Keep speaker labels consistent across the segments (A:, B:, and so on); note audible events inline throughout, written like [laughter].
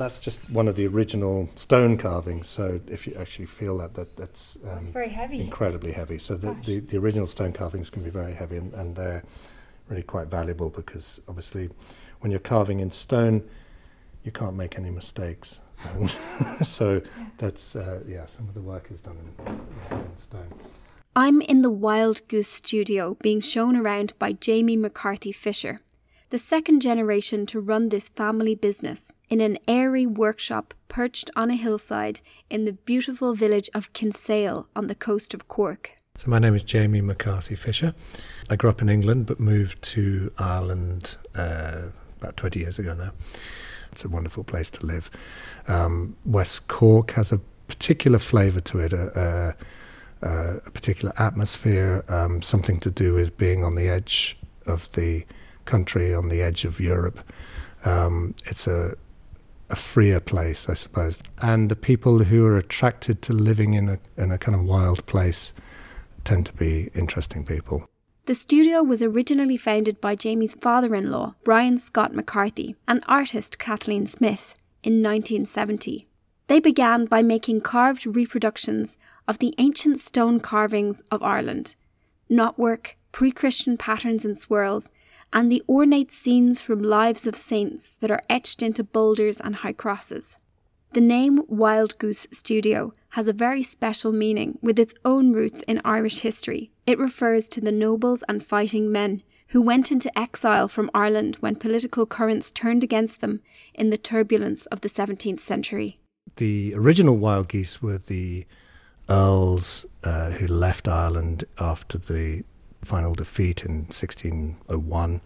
A: That's just one of the original stone carvings. So if you actually feel that, that that's
B: um, it's very heavy,
A: incredibly heavy. So the, the, the, original stone carvings can be very heavy, and, and they're really quite valuable because obviously, when you're carving in stone, you can't make any mistakes. And [laughs] so yeah. that's uh, yeah, some of the work is done in, in stone.
B: I'm in the Wild Goose studio being shown around by Jamie McCarthy Fisher, the second generation to run this family business in an airy workshop perched on a hillside in the beautiful village of Kinsale on the coast of Cork.
A: So, my name is Jamie McCarthy Fisher. I grew up in England but moved to Ireland uh, about 20 years ago now. It's a wonderful place to live. Um, West Cork has a particular flavour to it, a, a, a particular atmosphere, um, something to do with being on the edge of the country, on the edge of Europe. Um, it's a a freer place, I suppose. And the people who are attracted to living in a in a kind of wild place tend to be interesting people.
B: The studio was originally founded by Jamie's father in law, Brian Scott McCarthy, and artist Kathleen Smith, in 1970. They began by making carved reproductions of the ancient stone carvings of Ireland, knotwork, pre Christian patterns and swirls, and the ornate scenes from lives of saints that are etched into boulders and high crosses. The name Wild Goose Studio has a very special meaning with its own roots in Irish history. It refers to the nobles and fighting men who went into exile from Ireland when political currents turned against them in the turbulence of the 17th century.
A: The original wild geese were the earls uh, who left Ireland after the final defeat in 1601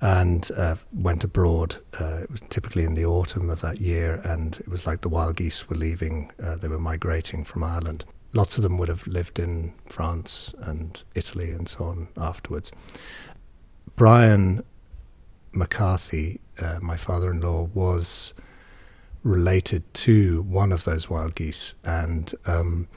A: and uh, went abroad. Uh, it was typically in the autumn of that year, and it was like the wild geese were leaving, uh, they were migrating from Ireland. Lots of them would have lived in France and Italy and so on afterwards. Brian McCarthy, uh, my father in law, was related to one of those wild geese, and um,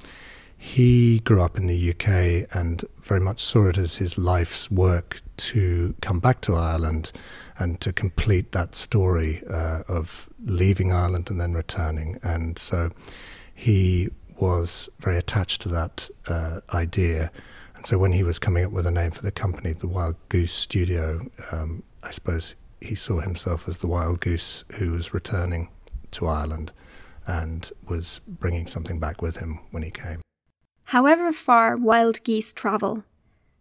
A: he grew up in the UK and very much saw it as his life's work to come back to Ireland and to complete that story uh, of leaving Ireland and then returning. And so he was very attached to that uh, idea. And so when he was coming up with a name for the company, the Wild Goose Studio, um, I suppose he saw himself as the wild goose who was returning to Ireland and was bringing something back with him when he came.
B: However far wild geese travel,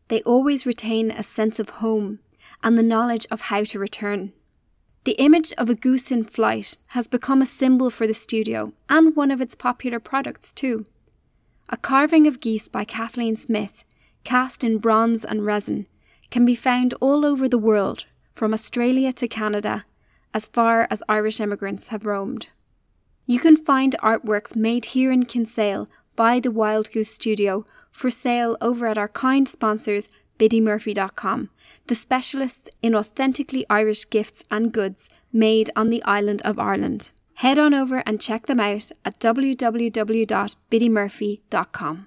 B: they always retain a sense of home and the knowledge of how to return. The image of a goose in flight has become a symbol for the studio and one of its popular products, too. A carving of geese by Kathleen Smith, cast in bronze and resin, can be found all over the world, from Australia to Canada, as far as Irish immigrants have roamed. You can find artworks made here in Kinsale by the Wild Goose Studio for sale over at our kind sponsors biddymurphy.com, the specialists in authentically Irish gifts and goods made on the island of Ireland. Head on over and check them out at www.biddymurphy.com.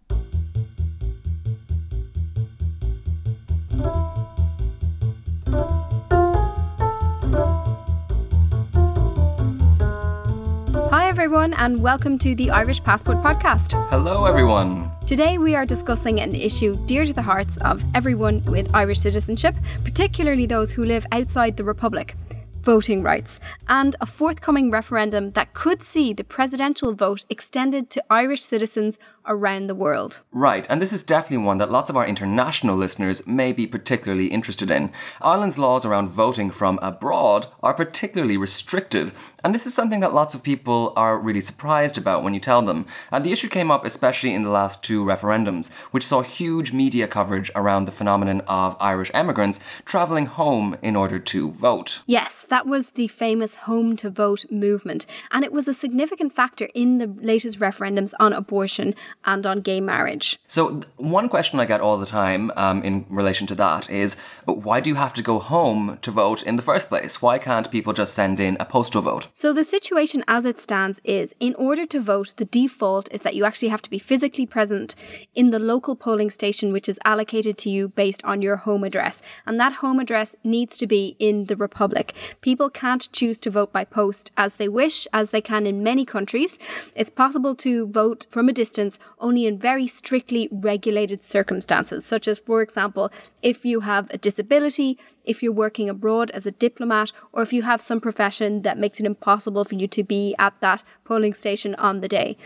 B: Everyone, and welcome to the Irish Passport Podcast.
C: Hello, everyone.
B: Today, we are discussing an issue dear to the hearts of everyone with Irish citizenship, particularly those who live outside the Republic voting rights, and a forthcoming referendum that could see the presidential vote extended to Irish citizens around the world.
C: Right, and this is definitely one that lots of our international listeners may be particularly interested in. Ireland's laws around voting from abroad are particularly restrictive, and this is something that lots of people are really surprised about when you tell them. And the issue came up especially in the last two referendums, which saw huge media coverage around the phenomenon of Irish emigrants travelling home in order to vote.
B: Yes, that was the famous home to vote movement, and it was a significant factor in the latest referendums on abortion and on gay marriage.
C: So, one question I get all the time um, in relation to that is why do you have to go home to vote in the first place? Why can't people just send in a postal vote?
B: So, the situation as it stands is in order to vote, the default is that you actually have to be physically present in the local polling station, which is allocated to you based on your home address. And that home address needs to be in the Republic. People can't choose to vote by post as they wish, as they can in many countries. It's possible to vote from a distance only in very strictly regulated circumstances, such as, for example, if you have a disability, if you're working abroad as a diplomat, or if you have some profession that makes it impossible for you to be at that polling station on the day.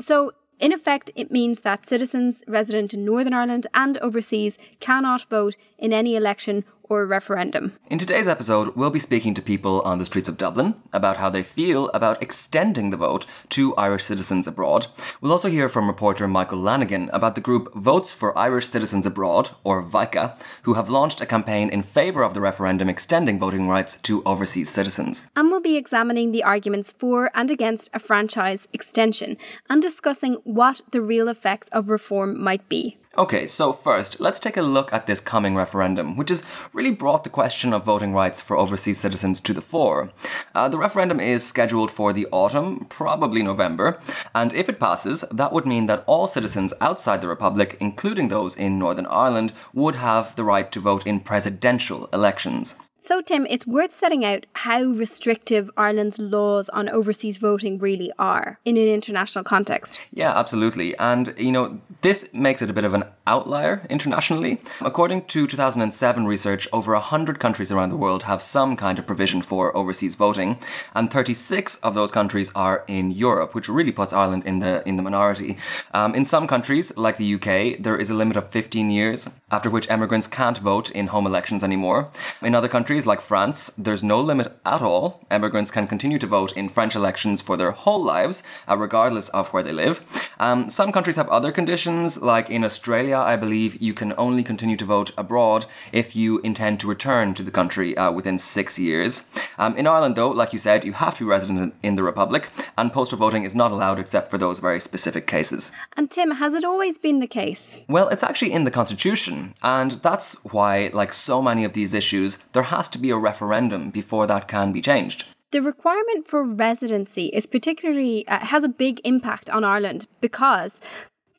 B: So, in effect, it means that citizens resident in Northern Ireland and overseas cannot vote in any election or referendum.
C: In today's episode, we'll be speaking to people on the streets of Dublin about how they feel about extending the vote to Irish citizens abroad. We'll also hear from reporter Michael Lanigan about the group Votes for Irish Citizens Abroad, or VICA, who have launched a campaign in favour of the referendum extending voting rights to overseas citizens.
B: And we'll be examining the arguments for and against a franchise extension and discussing what the real effects of reform might be.
C: Okay, so first, let's take a look at this coming referendum, which has really brought the question of voting rights for overseas citizens to the fore. Uh, the referendum is scheduled for the autumn, probably November, and if it passes, that would mean that all citizens outside the Republic, including those in Northern Ireland, would have the right to vote in presidential elections.
B: So, Tim, it's worth setting out how restrictive Ireland's laws on overseas voting really are in an international context.
C: Yeah, absolutely. And, you know, this makes it a bit of an outlier internationally. According to 2007 research, over 100 countries around the world have some kind of provision for overseas voting, and 36 of those countries are in Europe, which really puts Ireland in the in the minority. Um, in some countries, like the UK, there is a limit of 15 years, after which emigrants can't vote in home elections anymore. In other countries, like France, there's no limit at all. Emigrants can continue to vote in French elections for their whole lives, uh, regardless of where they live. Um, some countries have other conditions, like in Australia, I believe you can only continue to vote abroad if you intend to return to the country uh, within six years. Um, in Ireland, though, like you said, you have to be resident in the Republic, and postal voting is not allowed except for those very specific cases.
B: And Tim, has it always been the case?
C: Well, it's actually in the Constitution, and that's why, like so many of these issues, there has to be a referendum before that can be changed.
B: The requirement for residency is particularly uh, has a big impact on Ireland because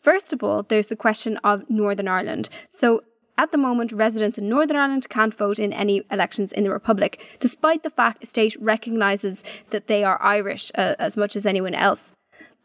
B: first of all there's the question of Northern Ireland. So at the moment, residents in Northern Ireland can't vote in any elections in the Republic, despite the fact the state recognises that they are Irish uh, as much as anyone else.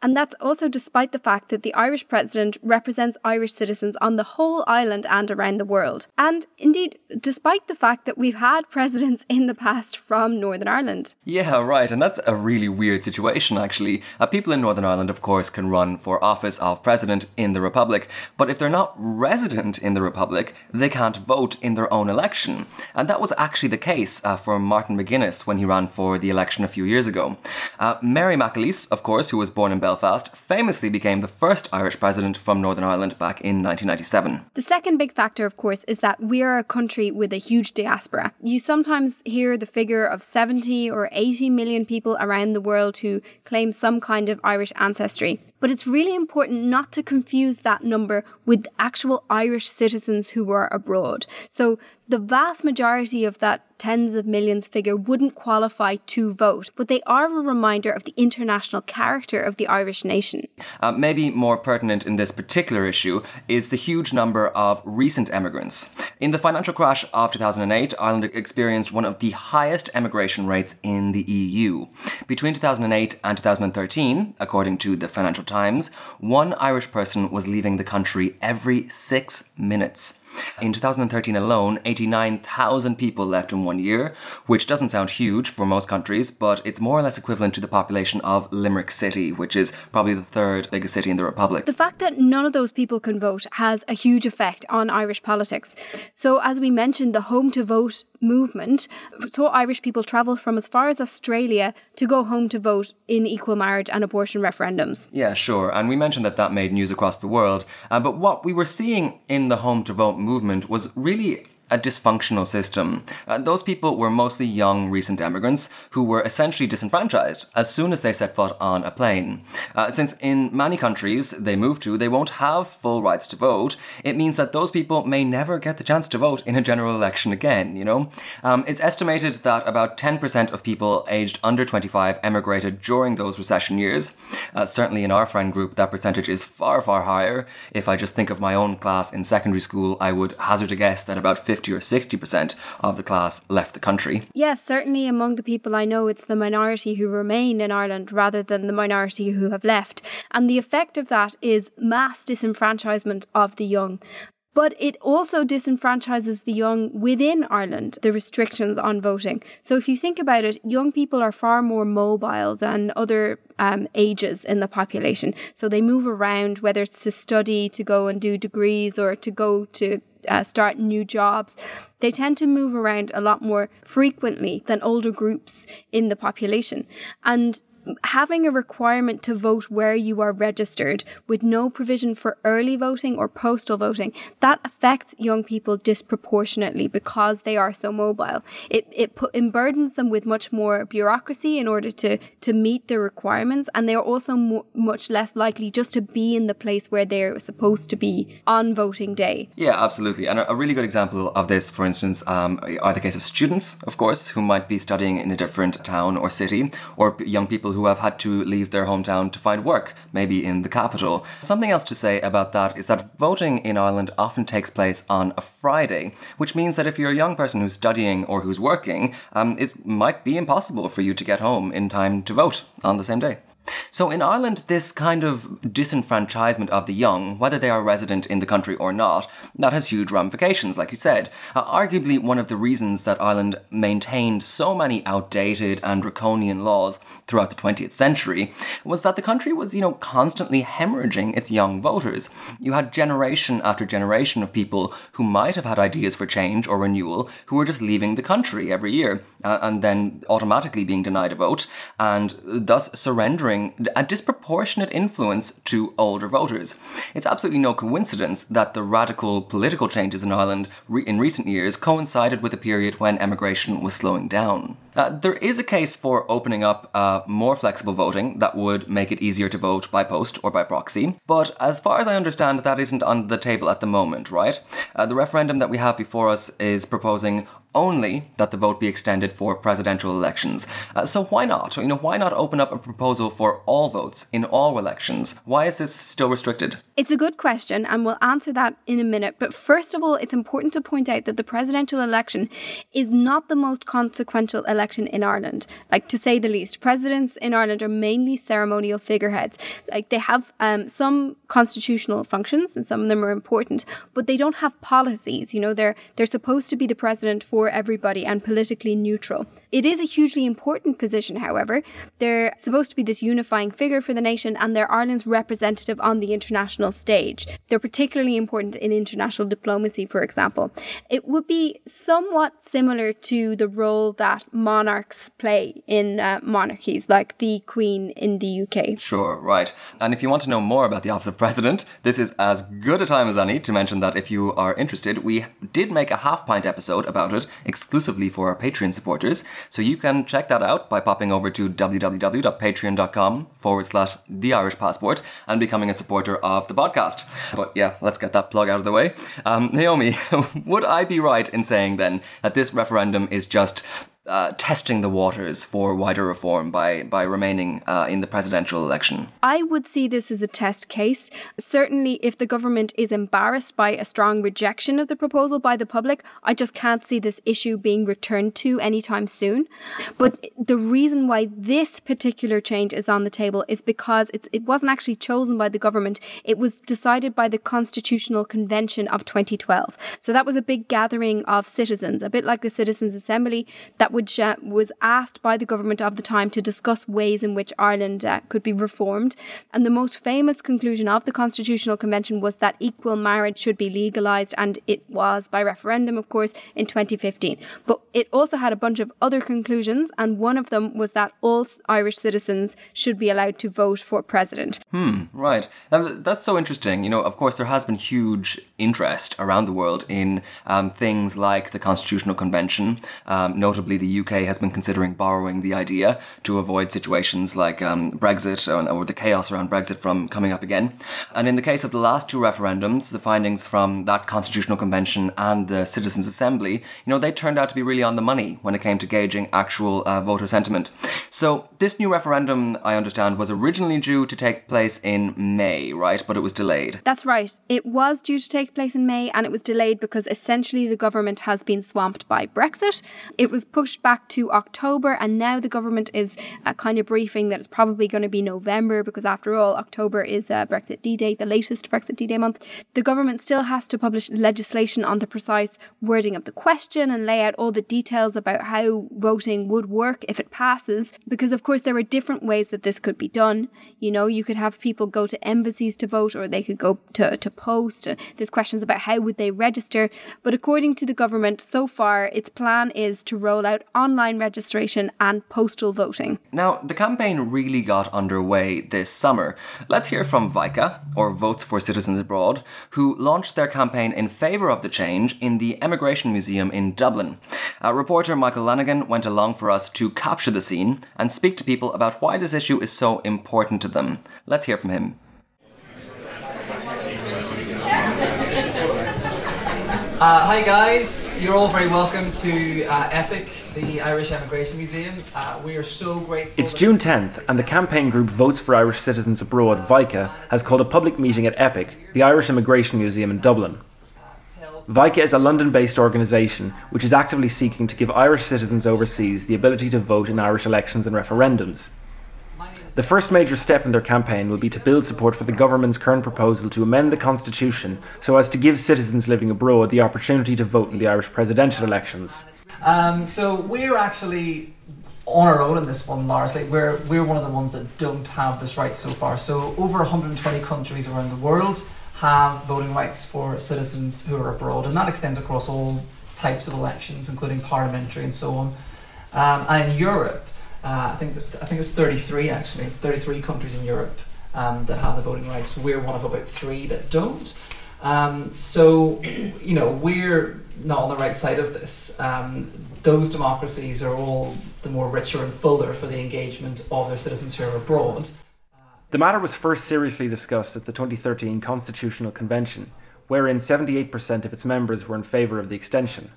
B: And that's also despite the fact that the Irish president represents Irish citizens on the whole island and around the world. And indeed, despite the fact that we've had [laughs] presidents in the past from Northern Ireland.
C: Yeah, right. And that's a really weird situation, actually. Uh, people in Northern Ireland, of course, can run for office of president in the Republic. But if they're not resident in the Republic, they can't vote in their own election. And that was actually the case uh, for Martin McGuinness when he ran for the election a few years ago. Uh, Mary McAleese, of course, who was born in Belfast, famously became the first Irish president from Northern Ireland back in 1997.
B: The second big factor, of course, is that we are a country with a huge diaspora. You sometimes hear the figure of 70 or 80 million people around the world who claim some kind of Irish ancestry. But it's really important not to confuse that number with actual Irish citizens who were abroad. So the vast majority of that tens of millions figure wouldn't qualify to vote, but they are a reminder of the international character of the Irish nation.
C: Uh, maybe more pertinent in this particular issue is the huge number of recent emigrants. In the financial crash of 2008, Ireland experienced one of the highest emigration rates in the EU. Between 2008 and 2013, according to the Financial Times, one Irish person was leaving the country every six minutes. In 2013 alone, 89,000 people left in one year, which doesn't sound huge for most countries, but it's more or less equivalent to the population of Limerick City, which is probably the third biggest city in the Republic.
B: The fact that none of those people can vote has a huge effect on Irish politics. So, as we mentioned, the home to vote movement saw Irish people travel from as far as Australia to go home to vote in equal marriage and abortion referendums.
C: Yeah, sure. And we mentioned that that made news across the world. Uh, but what we were seeing in the home to vote movement was really a dysfunctional system. Uh, those people were mostly young, recent immigrants who were essentially disenfranchised as soon as they set foot on a plane. Uh, since in many countries they move to, they won't have full rights to vote, it means that those people may never get the chance to vote in a general election again, you know? Um, it's estimated that about 10% of people aged under 25 emigrated during those recession years. Uh, certainly in our friend group, that percentage is far, far higher. If I just think of my own class in secondary school, I would hazard a guess that about 50 or 60% of the class left the country.
B: Yes, certainly among the people I know, it's the minority who remain in Ireland rather than the minority who have left. And the effect of that is mass disenfranchisement of the young. But it also disenfranchises the young within Ireland, the restrictions on voting. So if you think about it, young people are far more mobile than other um, ages in the population. So they move around, whether it's to study, to go and do degrees, or to go to uh, start new jobs. They tend to move around a lot more frequently than older groups in the population. And having a requirement to vote where you are registered with no provision for early voting or postal voting, that affects young people disproportionately because they are so mobile. It, it, put, burdens them with much more bureaucracy in order to, to meet the requirements, and they are also mo- much less likely just to be in the place where they're supposed to be on voting day.
C: Yeah, absolutely. And a, a really good example of this, for instance, um, are the case of students, of course, who might be studying in a different town or city, or young people who have had to leave their hometown to find work, maybe in the capital. Something else to say about that is that voting in Ireland often takes place on a Friday, which means that if you're a young person who's studying or who's working, um, it might be impossible for you to get home in time to vote on the same day. So in Ireland, this kind of disenfranchisement of the young, whether they are resident in the country or not, that has huge ramifications, like you said. Uh, arguably, one of the reasons that Ireland maintained so many outdated and draconian laws throughout the 20th century was that the country was, you know, constantly hemorrhaging its young voters. You had generation after generation of people who might have had ideas for change or renewal who were just leaving the country every year uh, and then automatically being denied a vote and thus surrendering a disproportionate influence to older voters. It's absolutely no coincidence that the radical political changes in Ireland re- in recent years coincided with a period when emigration was slowing down. Uh, there is a case for opening up uh, more flexible voting that would make it easier to vote by post or by proxy, but as far as I understand, that isn't on the table at the moment, right? Uh, the referendum that we have before us is proposing only that the vote be extended for presidential elections. Uh, so why not? You know, why not open up a proposal for all votes in all elections? Why is this still restricted?
B: It's a good question, and we'll answer that in a minute. But first of all, it's important to point out that the presidential election is not the most consequential election in Ireland. Like to say the least, presidents in Ireland are mainly ceremonial figureheads. Like they have um, some constitutional functions, and some of them are important, but they don't have policies. You know, they're they're supposed to be the president for for everybody and politically neutral. It is a hugely important position, however. They're supposed to be this unifying figure for the nation and they're Ireland's representative on the international stage. They're particularly important in international diplomacy, for example. It would be somewhat similar to the role that monarchs play in uh, monarchies, like the Queen in the UK.
C: Sure, right. And if you want to know more about the Office of President, this is as good a time as any to mention that if you are interested, we did make a half pint episode about it exclusively for our Patreon supporters. So you can check that out by popping over to www.patreon.com forward slash the Irish Passport and becoming a supporter of the podcast. But yeah, let's get that plug out of the way. Um, Naomi, [laughs] would I be right in saying then that this referendum is just uh, testing the waters for wider reform by by remaining uh, in the presidential election?
B: I would see this as a test case. Certainly, if the government is embarrassed by a strong rejection of the proposal by the public, I just can't see this issue being returned to anytime soon. But the reason why this particular change is on the table is because it wasn't actually chosen by the government. It was decided by the Constitutional Convention of 2012. So that was a big gathering of citizens, a bit like the Citizens Assembly that which uh, was asked by the government of the time to discuss ways in which Ireland uh, could be reformed. And the most famous conclusion of the Constitutional Convention was that equal marriage should be legalised, and it was by referendum, of course, in 2015. But it also had a bunch of other conclusions, and one of them was that all Irish citizens should be allowed to vote for president.
C: Hmm, right. that's so interesting. You know, of course, there has been huge interest around the world in um, things like the Constitutional Convention. Um, notably, the UK has been considering borrowing the idea to avoid situations like um, Brexit or, or, the chaos around Brexit from coming up again. And in the case of the last two referendums, the findings from that Constitutional Convention and the Citizens' Assembly, you know, they turned out to be really on the money when it came to gauging actual uh, voter sentiment. So this new referendum, I understand, was originally due to take place in May, right? But it was delayed.
B: That's right. It was due to take place in May and it was delayed because essentially the government has been swamped by Brexit. It was pushed back to October and now the government is uh, kind of briefing that it's probably going to be November because after all, October is uh, Brexit D-Day, the latest Brexit D-Day month. The government still has to publish legislation on the precise wording of the question and lay out all the details about how voting would work if it passes because of course there are different ways that this could be done. You know, you could have people go to embassies to vote or they could go to, to post. There's questions about how would they register. But according to the government, so far, its plan is to roll out online registration and postal voting.
C: Now, the campaign really got underway this summer. Let's hear from VICA, or Votes for Citizens Abroad, who launched their campaign in favour of the change in the Emigration Museum in Dublin. Uh, reporter Michael Lanigan went along for us to capture the scene and speak to people about why this issue is so important to them. Let's hear from him.
D: Uh, hi guys, you're all very welcome to uh, EPIC, the Irish Emigration Museum. Uh, we are so grateful.
E: It's June 10th, and the campaign group Votes for Irish Citizens Abroad, VICA, has called a public meeting at EPIC, the Irish Emigration Museum in Dublin. VICA is a London based organisation which is actively seeking to give Irish citizens overseas the ability to vote in Irish elections and referendums. The first major step in their campaign will be to build support for the government's current proposal to amend the constitution so as to give citizens living abroad the opportunity to vote in the Irish presidential elections.
D: Um, so we're actually on our own in this one largely. We're we're one of the ones that don't have this right so far. So over 120 countries around the world have voting rights for citizens who are abroad, and that extends across all types of elections, including parliamentary and so on. Um, and in Europe, uh, I think I think it's 33 actually, 33 countries in Europe um, that have the voting rights. We're one of about three that don't. Um, so, you know, we're not on the right side of this. Um, those democracies are all the more richer and fuller for the engagement of their citizens who are abroad.
E: The matter was first seriously discussed at the 2013 Constitutional Convention, wherein 78% of its members were in favour of the extension.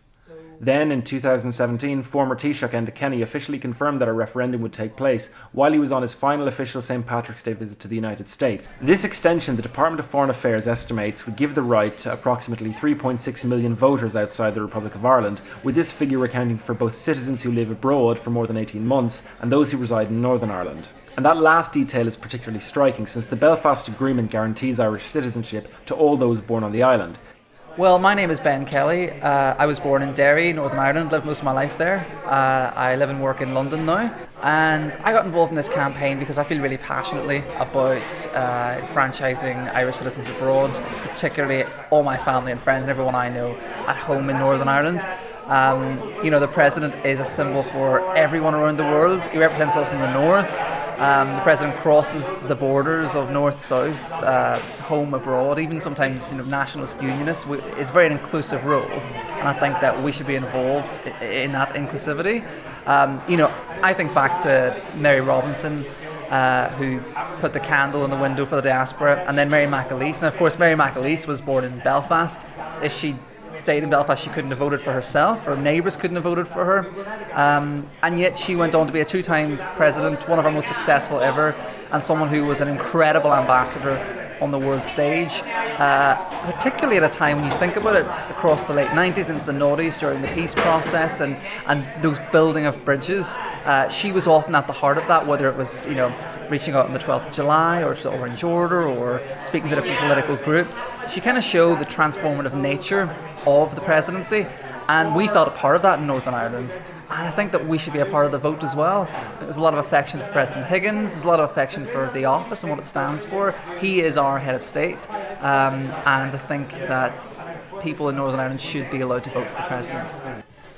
E: Then, in 2017, former Taoiseach Enda Kenny officially confirmed that a referendum would take place while he was on his final official St. Patrick's Day visit to the United States. This extension, the Department of Foreign Affairs estimates, would give the right to approximately 3.6 million voters outside the Republic of Ireland, with this figure accounting for both citizens who live abroad for more than 18 months and those who reside in Northern Ireland. And that last detail is particularly striking since the Belfast Agreement guarantees Irish citizenship to all those born on the island.
D: Well, my name is Ben Kelly. Uh, I was born in Derry, Northern Ireland, lived most of my life there. Uh, I live and work in London now. And I got involved in this campaign because I feel really passionately about uh, franchising Irish citizens abroad, particularly all my family and friends and everyone I know at home in Northern Ireland. Um, you know, the president is a symbol for everyone around the world. He represents us in the north. Um, the president crosses the borders of north south, uh, home abroad, even sometimes you know nationalist unionists. It's very an inclusive role, and I think that we should be involved in that inclusivity. Um, you know, I think back to Mary Robinson. Uh, who put the candle in the window for the diaspora, and then Mary McAleese. And of course, Mary McAleese was born in Belfast. If she stayed in Belfast, she couldn't have voted for herself. Her neighbours couldn't have voted for her. Um, and yet she went on to be a two time president, one of our most successful ever, and someone who was an incredible ambassador on the world stage, uh, particularly at a time when you think about it across the late 90s into the noughties during the peace process and, and those building of bridges. Uh, she was often at the heart of that, whether it was you know reaching out on the 12th of July or to Orange Order or speaking to different political groups. She kind of showed the transformative nature of the presidency And we felt a part of that in Northern Ireland. And I think that we should be a part of the vote as well. There's a lot of affection for President Higgins, there's a lot of affection for the office and what it stands for. He is our head of state. Um, and I think that people in Northern Ireland should be allowed to vote for the president.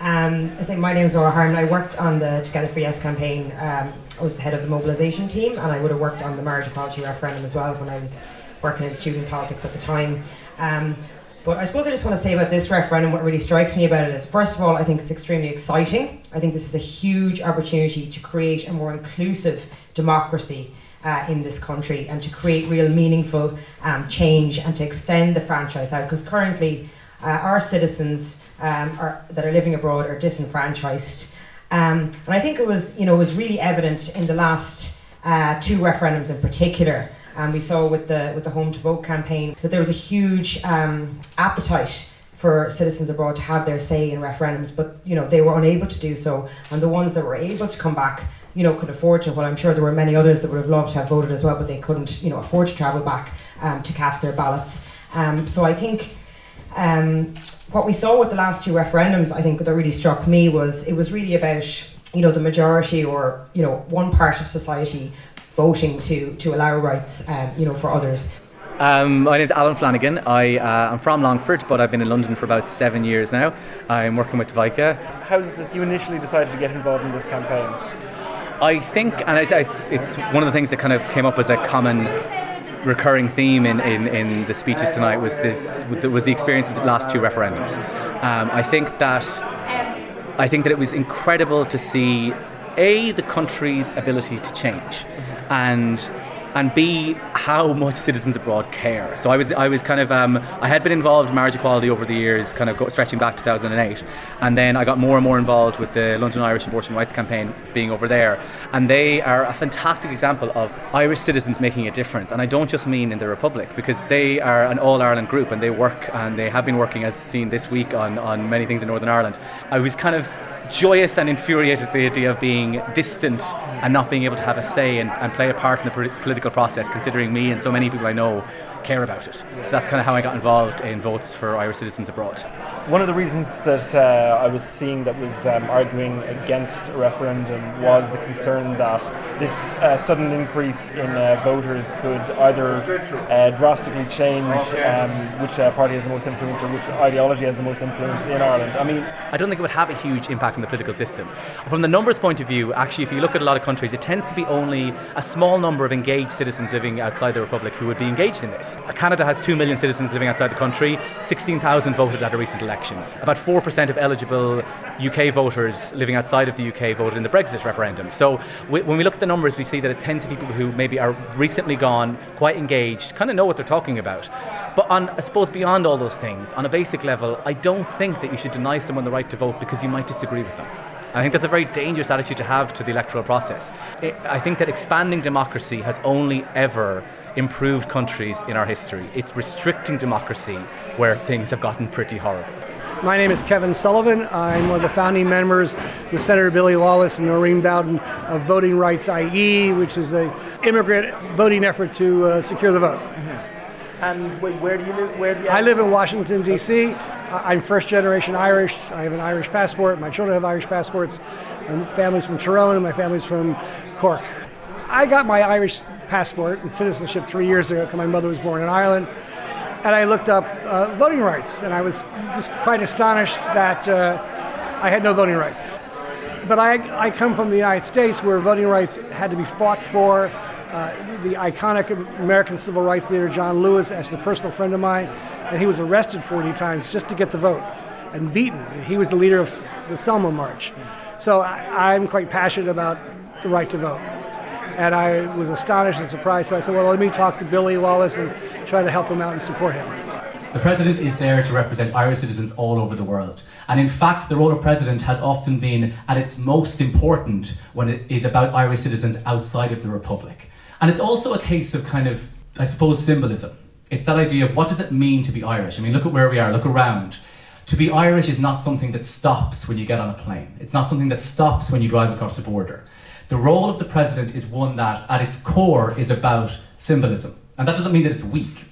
F: Um, I think my name is Laura Harmon. I worked on the Together for Yes campaign. Um, I was the head of the mobilisation team, and I would have worked on the marriage equality referendum as well when I was working in student politics at the time. Um, but I suppose I just want to say about this referendum what really strikes me about it is first of all, I think it's extremely exciting. I think this is a huge opportunity to create a more inclusive democracy uh, in this country and to create real meaningful um, change and to extend the franchise out because currently uh, our citizens um, are, that are living abroad are disenfranchised. Um, and I think it was, you know, it was really evident in the last uh, two referendums in particular. And we saw with the with the Home to Vote campaign that there was a huge um, appetite for citizens abroad to have their say in referendums, but you know they were unable to do so. And the ones that were able to come back, you know, could afford to. Well, I'm sure there were many others that would have loved to have voted as well, but they couldn't, you know, afford to travel back um, to cast their ballots. Um, so I think um, what we saw with the last two referendums, I think that really struck me was it was really about you know the majority or you know one part of society voting to to allow rights um, you know for others.
G: Um, my name is Alan Flanagan. I, uh, I'm from Longford, but I've been in London for about seven years now. I'm working with VICA.
E: How is it that you initially decided to get involved in this campaign?
G: I think, and it's, it's, it's one of the things that kind of came up as a common recurring theme in, in, in the speeches tonight was this was the experience of the last two referendums. Um, I think that I think that it was incredible to see a the country's ability to change, and and B, how much citizens abroad care. So I was, I was kind of, um, I had been involved in marriage equality over the years, kind of go, stretching back to 2008, and then I got more and more involved with the London Irish Abortion Rights Campaign being over there, and they are a fantastic example of Irish citizens making a difference. And I don't just mean in the Republic, because they are an All Ireland group, and they work, and they have been working, as seen this week, on on many things in Northern Ireland. I was kind of joyous and infuriated at the idea of being distant and not being able to have a say and, and play a part in the political process, considering me and so many people I know care about it. So that's kind of how I got involved in votes for Irish citizens abroad.
E: One of the reasons that uh, I was seeing that was um, arguing against a referendum was the concern that this uh, sudden increase in uh, voters could either uh, drastically change um, which uh, party has the most influence or which ideology has the most influence in Ireland. I mean,
G: I don't think it would have a huge impact on the political system. From the numbers point of view, actually, if you look at a lot of countries, it tends to be only a small number of engaged citizens living outside the Republic who would be engaged in this. Canada has 2 million citizens living outside the country, 16,000 voted at a recent election. About 4% of eligible UK voters living outside of the UK voted in the Brexit referendum. So when we look at the numbers, we see that it tends to be people who maybe are recently gone, quite engaged, kind of know what they're talking about. But on, I suppose, beyond all those things, on a basic level, I don't think that you should deny someone the right to vote because you might disagree with them. I think that's a very dangerous attitude to have to the electoral process. I think that expanding democracy has only ever improved countries in our history. It's restricting democracy where things have gotten pretty horrible.
H: My name is Kevin Sullivan. I'm one of the founding members with Senator Billy Lawless and Noreen Bowden of Voting Rights IE, which is an immigrant voting effort to uh, secure the vote. Mm-hmm.
E: And wait, where do you live? Where do you
H: I live in Washington D.C. I'm first generation Irish. I have an Irish passport. My children have Irish passports. My family's from Tyrone. And my family's from Cork. I got my Irish passport and citizenship three years ago because my mother was born in Ireland. And I looked up uh, voting rights, and I was just quite astonished that uh, I had no voting rights. But I, I come from the United States where voting rights had to be fought for. Uh, the iconic American civil rights leader John Lewis, as a personal friend of mine, and he was arrested 40 times just to get the vote and beaten. He was the leader of the Selma March. So I, I'm quite passionate about the right to vote and I was astonished and surprised. So I said, well, let me talk to Billy Lawless and try to help him out and support him.
I: The president is there to represent Irish citizens all over the world. And in fact, the role of president has often been at its most important when it is about Irish citizens outside of the republic. And it's also a case of kind of, I suppose, symbolism. It's that idea of what does it mean to be Irish? I mean, look at where we are, look around. To be Irish is not something that stops when you get on a plane. It's not something that stops when you drive across the border. The role of the president is one that, at its core, is about symbolism. And that doesn't mean that it's weak,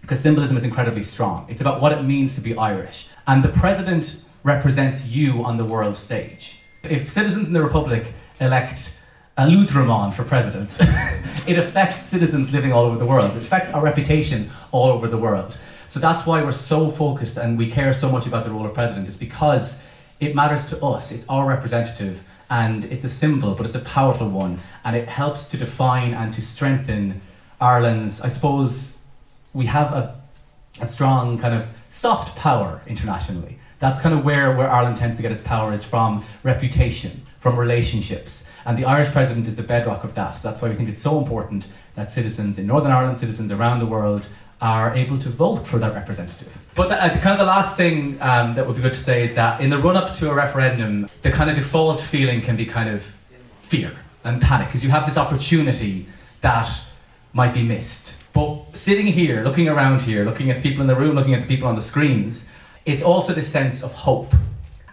I: because symbolism is incredibly strong. It's about what it means to be Irish. And the president
G: represents you on the world stage. If citizens in the Republic elect a Luthraman for president, [laughs] it affects citizens living all over the world. It affects our reputation all over the world. So that's why we're so focused and we care so much about the role of president, is because it matters to us. It's our representative and it's a symbol, but it's a powerful one, and it helps to define and to strengthen Ireland's. I suppose we have a, a strong kind of soft power internationally. That's kind of where, where Ireland tends to get its power is from reputation, from relationships. And the Irish president is the bedrock of that. So that's why we think it's so important that citizens in Northern Ireland, citizens around the world, are able to vote for that representative. But the, uh, kind of the last thing um, that would be good to say is that in the run up to a referendum, the kind of default feeling can be kind of fear and panic because you have this opportunity that might be missed. But sitting here, looking around here, looking at the people in the room, looking at the people on the screens, it's also this sense of hope.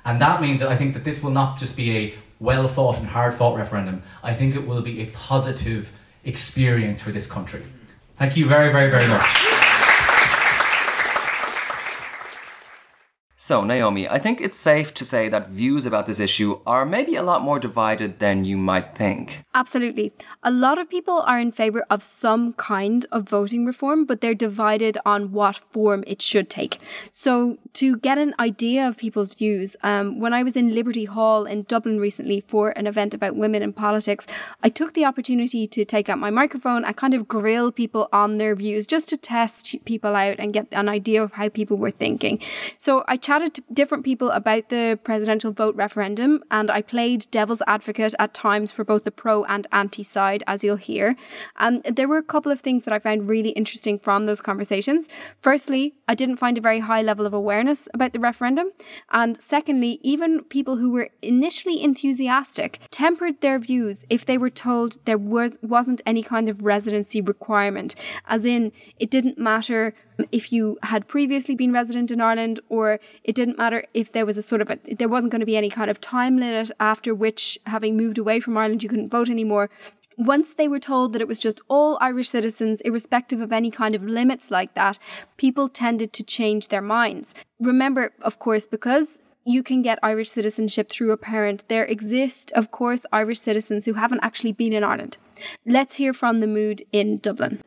G: And that means that I think that this will not just be a well fought and hard fought referendum, I think it will be a positive experience for this country. Thank you very, very, very much.
C: So, Naomi, I think it's safe to say that views about this issue are maybe a lot more divided than you might think.
B: Absolutely. A lot of people are in favour of some kind of voting reform, but they're divided on what form it should take. So, to get an idea of people's views, um, when I was in Liberty Hall in Dublin recently for an event about women in politics, I took the opportunity to take out my microphone and kind of grill people on their views just to test people out and get an idea of how people were thinking. So, I chatted to different people about the presidential vote referendum, and I played devil's advocate at times for both the pro and anti side, as you'll hear. And there were a couple of things that I found really interesting from those conversations. Firstly, I didn't find a very high level of awareness about the referendum. And secondly, even people who were initially enthusiastic tempered their views if they were told there was, wasn't any kind of residency requirement, as in, it didn't matter if you had previously been resident in Ireland, or it didn't matter if there was a sort of a, there wasn't going to be any kind of time limit after which, having moved away from Ireland, you couldn't vote anymore. Once they were told that it was just all Irish citizens, irrespective of any kind of limits like that, people tended to change their minds. Remember, of course, because you can get Irish citizenship through a parent. There exist, of course, Irish citizens who haven't actually been in Ireland. Let's hear from the mood in Dublin.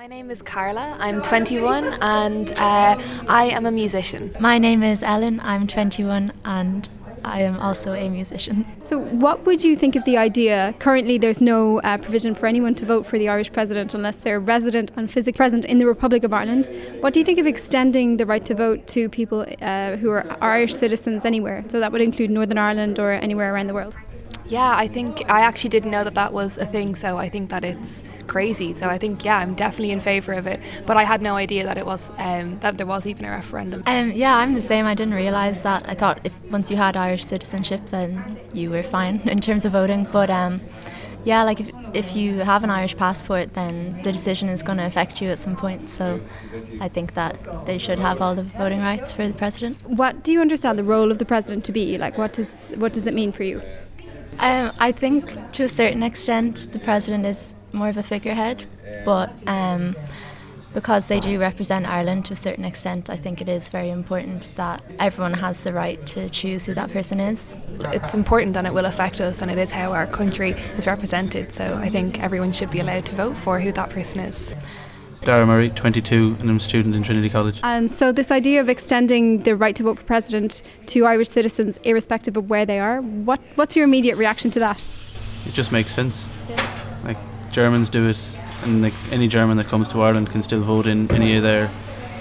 J: My name is Carla. I'm 21 and uh, I am a musician.
K: My name is Ellen. I'm 21 and I am also a musician.
B: So, what would you think of the idea? Currently, there's no uh, provision for anyone to vote for the Irish president unless they're resident and physically present in the Republic of Ireland. What do you think of extending the right to vote to people uh, who are Irish citizens anywhere? So, that would include Northern Ireland or anywhere around the world?
J: Yeah, I think I actually didn't know that that was a thing, so I think that it's crazy. So I think yeah, I'm definitely in favour of it. But I had no idea that it was um, that there was even a referendum.
K: Um, yeah, I'm the same. I didn't realise that. I thought if once you had Irish citizenship, then you were fine [laughs] in terms of voting. But um, yeah, like if if you have an Irish passport, then the decision is going to affect you at some point. So I think that they should have all the voting rights for the president.
B: What do you understand the role of the president to be? Like, what does what does it mean for you?
K: Um, I think to a certain extent the president is more of a figurehead, but um, because they do represent Ireland to a certain extent, I think it is very important that everyone has the right to choose who that person is.
J: It's important and it will affect us, and it is how our country is represented. So I think everyone should be allowed to vote for who that person is.
L: Dara Murray, 22, and I'm a student in Trinity College.
B: And so, this idea of extending the right to vote for president to Irish citizens, irrespective of where they are, what, what's your immediate reaction to that?
L: It just makes sense. Yeah. Like, Germans do it, and like any German that comes to Ireland can still vote in any of their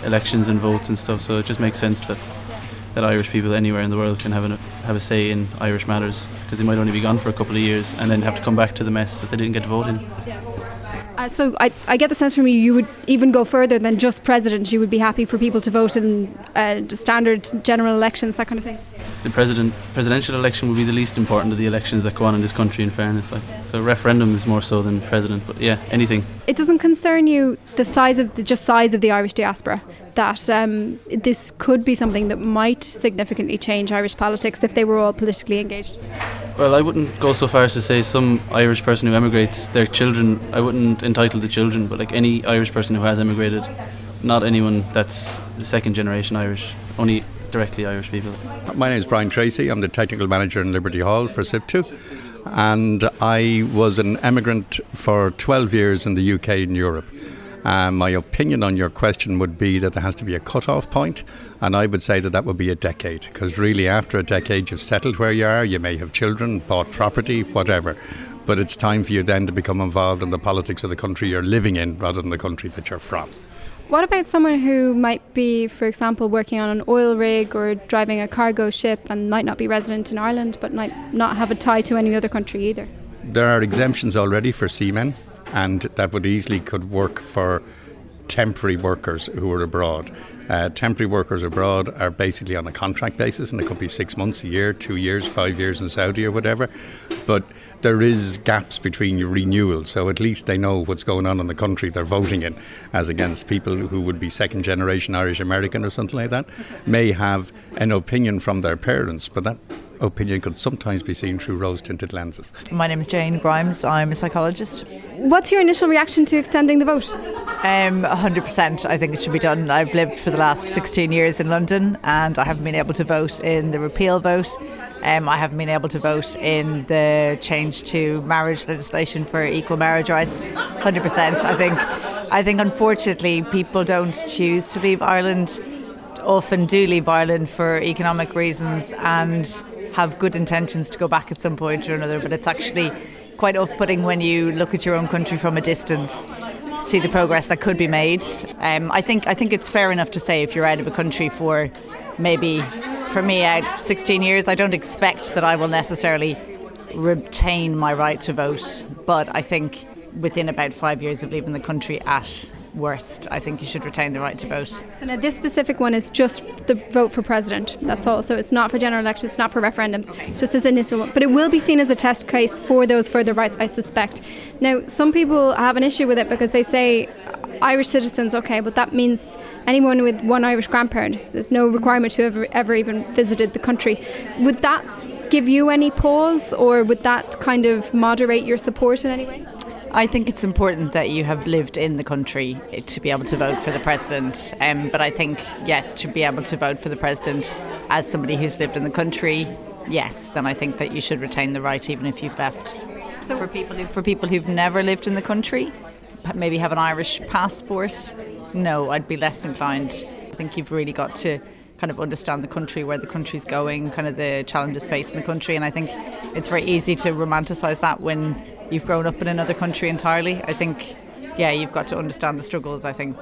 L: elections and votes and stuff, so it just makes sense that that Irish people anywhere in the world can have a have a say in Irish matters because they might only be gone for a couple of years and then have to come back to the mess that they didn't get to vote in.
B: Uh, so I, I get the sense from you you would even go further than just president. You would be happy for people to vote in uh, standard general elections, that kind of thing.
L: The president presidential election would be the least important of the elections that go on in this country. In fairness, like so, referendum is more so than president. But yeah, anything.
B: It doesn't concern you the size of the just size of the Irish diaspora. That um, this could be something that might significantly change Irish politics if they were all politically engaged.
L: Well, I wouldn't go so far as to say some Irish person who emigrates, their children, I wouldn't entitle the children, but like any Irish person who has emigrated not anyone that's second generation Irish, only directly Irish people.
M: My name is Brian Tracy. I'm the technical manager in Liberty Hall for SIPTU. And I was an emigrant for 12 years in the UK and Europe. Um, my opinion on your question would be that there has to be a cut-off point, and I would say that that would be a decade, because really, after a decade, you've settled where you are. You may have children, bought property, whatever, but it's time for you then to become involved in the politics of the country you're living in, rather than the country that you're from.
B: What about someone who might be, for example, working on an oil rig or driving a cargo ship and might not be resident in Ireland, but might not have a tie to any other country either?
M: There are exemptions already for seamen and that would easily could work for temporary workers who are abroad. Uh, temporary workers abroad are basically on a contract basis, and it could be six months, a year, two years, five years in Saudi or whatever. But there is gaps between your renewals, so at least they know what's going on in the country they're voting in, as against people who would be second generation Irish American or something like that, may have an opinion from their parents, but that opinion could sometimes be seen through rose tinted lenses.
N: My name is Jane Grimes, I'm a psychologist.
B: What's your initial reaction to extending the vote?
N: Um, 100%. I think it should be done. I've lived for the last 16 years in London and I haven't been able to vote in the repeal vote. Um, I haven't been able to vote in the change to marriage legislation for equal marriage rights. 100%. I think, I think unfortunately people don't choose to leave Ireland often do leave Ireland for economic reasons and have good intentions to go back at some point or another, but it's actually quite off putting when you look at your own country from a distance. See the progress that could be made. Um, I think I think it's fair enough to say if you're out of a country for maybe for me out 16 years, I don't expect that I will necessarily retain my right to vote, but I think within about five years of leaving the country at worst, I think you should retain the right to vote.
B: So now this specific one is just the vote for president. That's all. So it's not for general elections, it's not for referendums. It's just this initial one. But it will be seen as a test case for those further rights, I suspect. Now, some people have an issue with it because they say uh, Irish citizens, okay, but that means anyone with one Irish grandparent. There's no requirement to ever, ever even visited the country. Would that give you any pause or would that kind of moderate your support in any way?
N: I think it's important that you have lived in the country to be able to vote for the president. Um, but I think, yes, to be able to vote for the president as somebody who's lived in the country, yes, then I think that you should retain the right even if you've left. So for people who, for people who've never lived in the country, maybe have an Irish passport, no, I'd be less inclined. I think you've really got to kind of understand the country, where the country's going, kind of the challenges facing the country, and I think it's very easy to romanticise that when you've grown up in another country entirely. I think, yeah, you've got to understand the struggles, I think.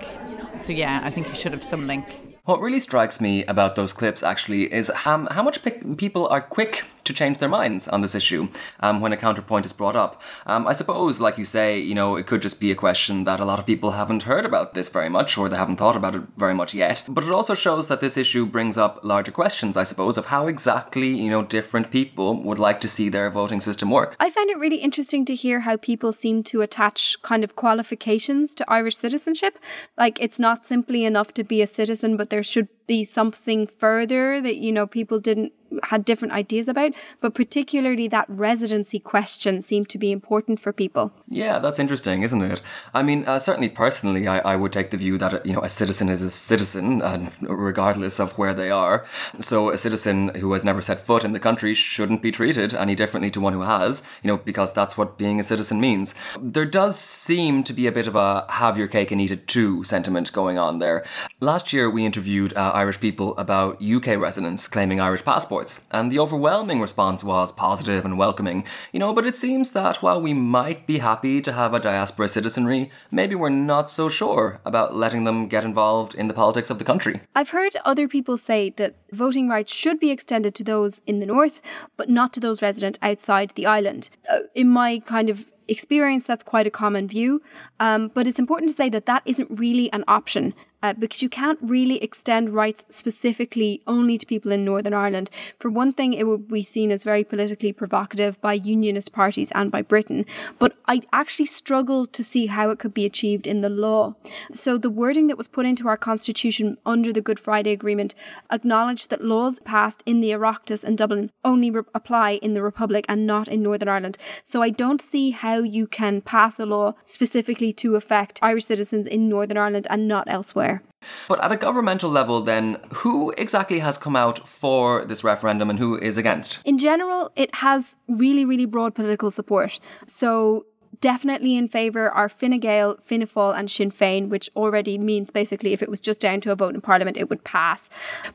N: So, yeah, I think you should have some link.
C: What really strikes me about those clips actually is um, how much people are quick to change their minds on this issue um, when a counterpoint is brought up. Um, I suppose, like you say, you know, it could just be a question that a lot of people haven't heard about this very much or they haven't thought about it very much yet. But it also shows that this issue brings up larger questions, I suppose, of how exactly, you know, different people would like to see their voting system work.
B: I find it really interesting to hear how people seem to attach kind of qualifications to Irish citizenship. Like, it's not simply enough to be a citizen, but there should be something further that, you know, people didn't had different ideas about, but particularly that residency question seemed to be important for people.
C: Yeah, that's interesting, isn't it? I mean, uh, certainly personally, I, I, would take the view that you know a citizen is a citizen, uh, regardless of where they are. So a citizen who has never set foot in the country shouldn't be treated any differently to one who has, you know, because that's what being a citizen means. There does seem to be a bit of a have your cake and eat it too sentiment going on there. Last year, we interviewed uh, Irish people about UK residents claiming Irish passports and the overwhelming response was positive and welcoming. You know, but it seems that while we might be happy to have a diaspora citizenry, maybe we're not so sure about letting them get involved in the politics of the country.
B: I've heard other people say that voting rights should be extended to those in the north, but not to those resident outside the island. Uh, in my kind of experience, that's quite a common view. Um, but it's important to say that that isn't really an option uh, because you can't really extend rights specifically only to people in Northern Ireland. For one thing, it would be seen as very politically provocative by unionist parties and by Britain, but I actually struggle to see how it could be achieved in the law. So the wording that was put into our constitution under the Good Friday Agreement acknowledged that laws passed in the Oireachtas and Dublin only re- apply in the Republic and not in Northern Ireland. So I don't see how you can pass a law specifically to affect Irish citizens in Northern Ireland and not elsewhere. Somewhere.
C: But at a governmental level, then, who exactly has come out for this referendum and who is against?
B: In general, it has really, really broad political support. So definitely in favour are Fine Gael, and Sinn Féin, which already means basically if it was just down to a vote in Parliament, it would pass.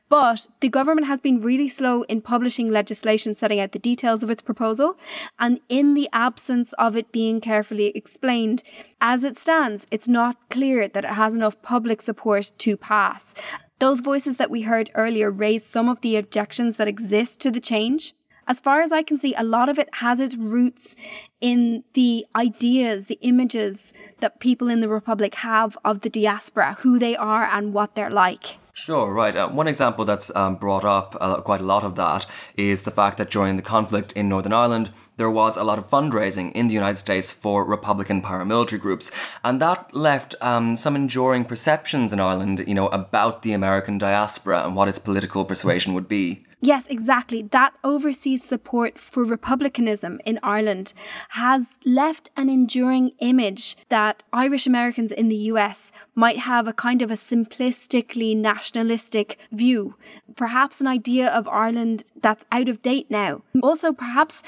B: But the government has been really slow in publishing legislation setting out the details of its proposal, and in the absence of it being carefully explained, as it stands, it's not clear that it has enough public support to pass. Those voices that we heard earlier raised some of the objections that exist to the change. As far as I can see, a lot of it has its roots in the ideas, the images that people in the Republic have of the diaspora, who they are and what they're like.
C: Sure, right. Uh, one example that's um, brought up, uh, quite a lot of that, is the fact that during the conflict in Northern Ireland, there was a lot of fundraising in the United States for Republican paramilitary groups. And that left um, some enduring perceptions in Ireland, you know, about the American diaspora and what its political persuasion would be.
B: Yes, exactly. That overseas support for republicanism in Ireland has left an enduring image that Irish Americans in the US might have a kind of a simplistically nationalistic view, perhaps an idea of Ireland that's out of date now. Also, perhaps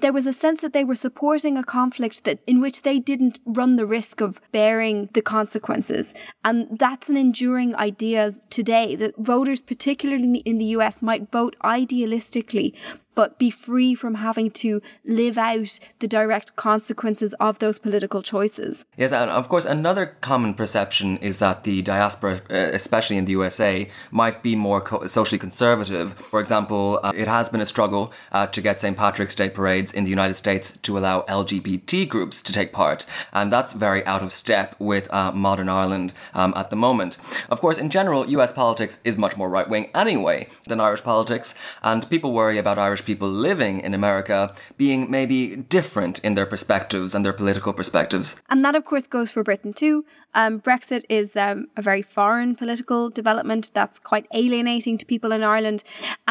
B: there was a sense that they were supporting a conflict that in which they didn't run the risk of bearing the consequences. And that's an enduring idea today that voters, particularly in the US, might vote idealistically, but be free from having to live out the direct consequences of those political choices.
C: Yes, and of course, another common perception is that the diaspora, uh, especially in the USA, might be more co- socially conservative. For example, uh, it has been a struggle uh, to get St. Patrick's Day parades in the United States to allow LGBT groups to take part, and that's very out of step with uh, modern Ireland um, at the moment. Of course, in general, US politics is much more right wing anyway than Irish politics, and people worry about Irish people living in America being maybe different in their perspectives and their political perspectives.
B: And that, of course, goes for Britain too. Um, Brexit is um, a very foreign political development that's quite alienating to people in Ireland.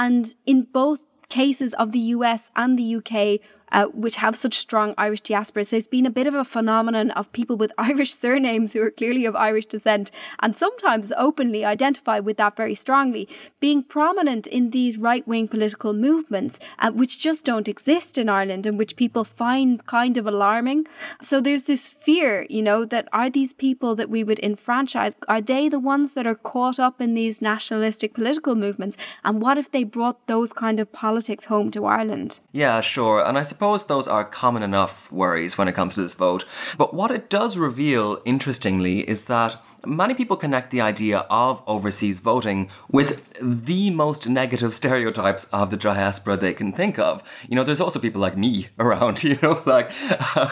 B: And in both cases of the US and the UK, uh, which have such strong Irish diasporas, there's been a bit of a phenomenon of people with [laughs] Irish surnames who are clearly of Irish descent and sometimes openly identify with that very strongly, being prominent in these right wing political movements, uh, which just don't exist in Ireland and which people find kind of alarming. So there's this fear, you know, that are these people that we would enfranchise, are they the ones that are caught up in these nationalistic political movements? And what if they brought those kind of politics home to Ireland?
C: Yeah, sure. And I suppose those are common enough worries when it comes to this vote. But what it does reveal, interestingly, is that many people connect the idea of overseas voting with the most negative stereotypes of the diaspora they can think of. You know, there's also people like me [laughs] around, you know, like,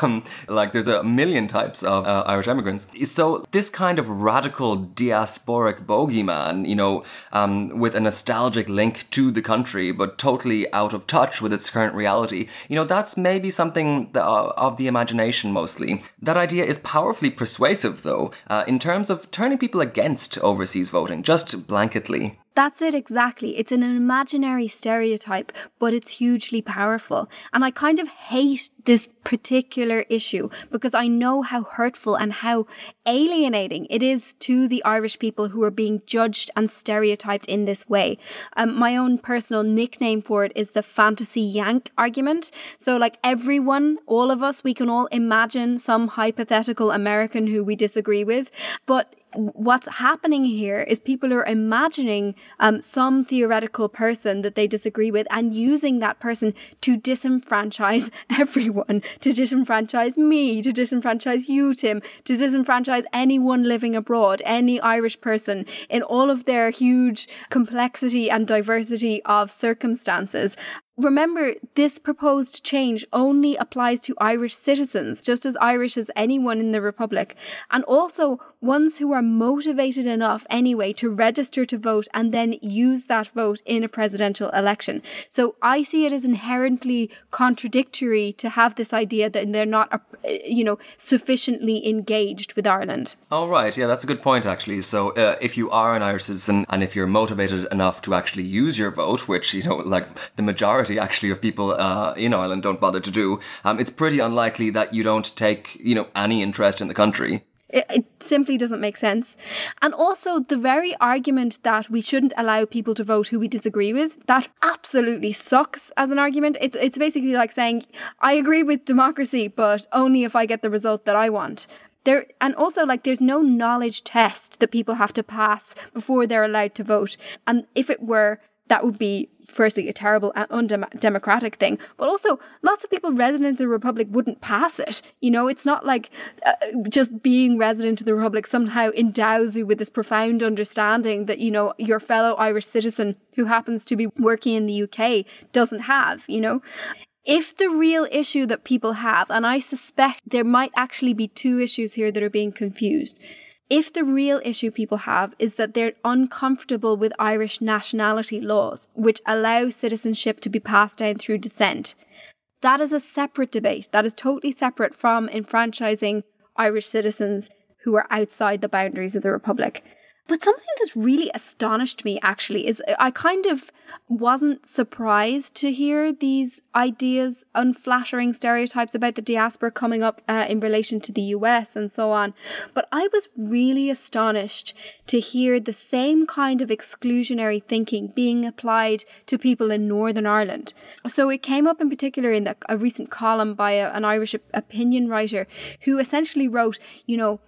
C: um, like there's a million types of uh, Irish immigrants. So this kind of radical diasporic bogeyman, you know, um, with a nostalgic link to the country, but totally out of touch with its current reality, you know, that's maybe something that, uh, of the imagination mostly. That idea is powerfully persuasive, though, uh, in terms of turning people against overseas voting, just blanketly.
B: That's it exactly. It's an imaginary stereotype, but it's hugely powerful. And I kind of hate this particular issue because I know how hurtful and how alienating it is to the Irish people who are being judged and stereotyped in this way. Um, my own personal nickname for it is the fantasy yank argument. So, like everyone, all of us, we can all imagine some hypothetical American who we disagree with, but what's happening here is people are imagining um, some theoretical person that they disagree with and using that person to disenfranchise [laughs] everyone, to disenfranchise me, to disenfranchise you, Tim, to disenfranchise anyone living abroad, any Irish person in all of their huge complexity and diversity of circumstances. Remember, this proposed change only applies to Irish citizens, just as Irish as anyone in the Republic, and also ones who are motivated enough anyway to register to vote and then use that vote in a presidential election. So I see it as inherently contradictory to have this idea that they're not, uh, you know, sufficiently engaged with Ireland.
C: Oh, right. Yeah, that's a good point, actually. So uh, if you are an Irish citizen and if you're motivated enough to actually use your vote, which, you know, like the majority majority actually of people uh, in Ireland don't bother to do, um, it's pretty unlikely that you don't take, you know, any interest in the country.
B: It, it simply doesn't make sense. And also, the very argument that we shouldn't allow people to vote who we disagree with, that absolutely sucks as an argument. It's, it's basically like saying, I agree with democracy, but only if I get the result that I want. There, and also like there's no knowledge test that people have to pass before they're allowed to vote. And if it were, that would be firstly a terrible and undemocratic thing, but also lots of people resident of the republic wouldn't pass it. You know, it's not like uh, just being resident of the republic somehow endows you with this profound understanding that you know your fellow Irish citizen who happens to be working in the UK doesn't have. You know, if the real issue that people have, and I suspect there might actually be two issues here that are being confused. If the real issue people have is that they're uncomfortable with Irish nationality laws, which allow citizenship to be passed down through descent, that is a separate debate. That is totally separate from enfranchising Irish citizens who are outside the boundaries of the Republic. But something that's really astonished me actually is I kind of wasn't surprised to hear these ideas, unflattering stereotypes about the diaspora coming up uh, in relation to the US and so on. But I was really astonished to hear the same kind of exclusionary thinking being applied to people in Northern Ireland. So it came up in particular in the, a recent column by a, an Irish opinion writer who essentially wrote, you know,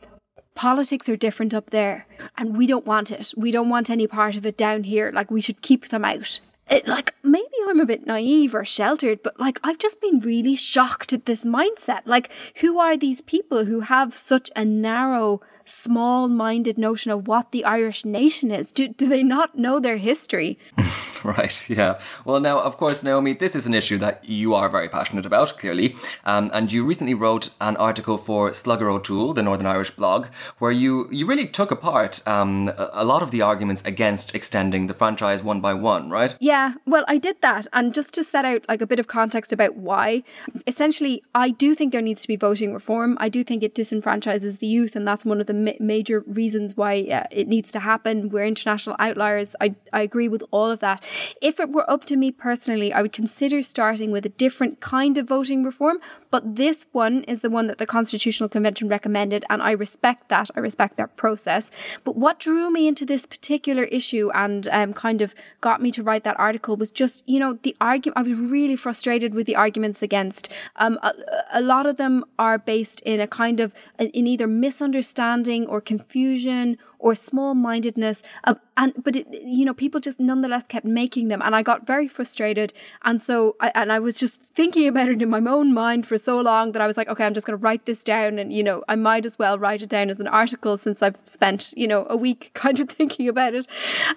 B: politics are different up there and we don't want it. We don't want any part of it down here. Like we should keep them out. It, like maybe I'm a bit naive or sheltered, but like I've just been really shocked at this mindset. Like who are these people who have such a narrow small minded notion of what the Irish nation is. Do, do they not know their history? [laughs]
C: right, yeah. Well, now, of course, Naomi, this is an issue that you are very passionate about, clearly. Um, and you recently wrote an article for Slugger O'Toole, the Northern Irish blog, where you, you really took apart um, a lot of the arguments against extending the franchise one by one, right?
B: Yeah, well, I did that. And just to set out like a bit of context about why, essentially, I do think there needs to be voting reform. I do think it disenfranchises the youth, and that's one of the ma- major reasons why uh, it needs to happen. We're international outliers. I, I agree with all of that. If it were up to me personally, I would consider starting with a different kind of voting reform, but this one is the one that the Constitutional Convention recommended, and I respect that. I respect that process. But what drew me into this particular issue and um, kind of got me to write that article was just, you know, the argument. I was really frustrated with the arguments against. Um, a, a lot of them are based in a kind of in either misunderstanding or confusion or small mindedness. Uh, and but it, you know, people just nonetheless kept making them, and I got very frustrated. And so, I, and I was just thinking about it in my own mind for so long that I was like, okay, I'm just going to write this down, and you know, I might as well write it down as an article since I've spent you know a week [laughs] kind of thinking about it.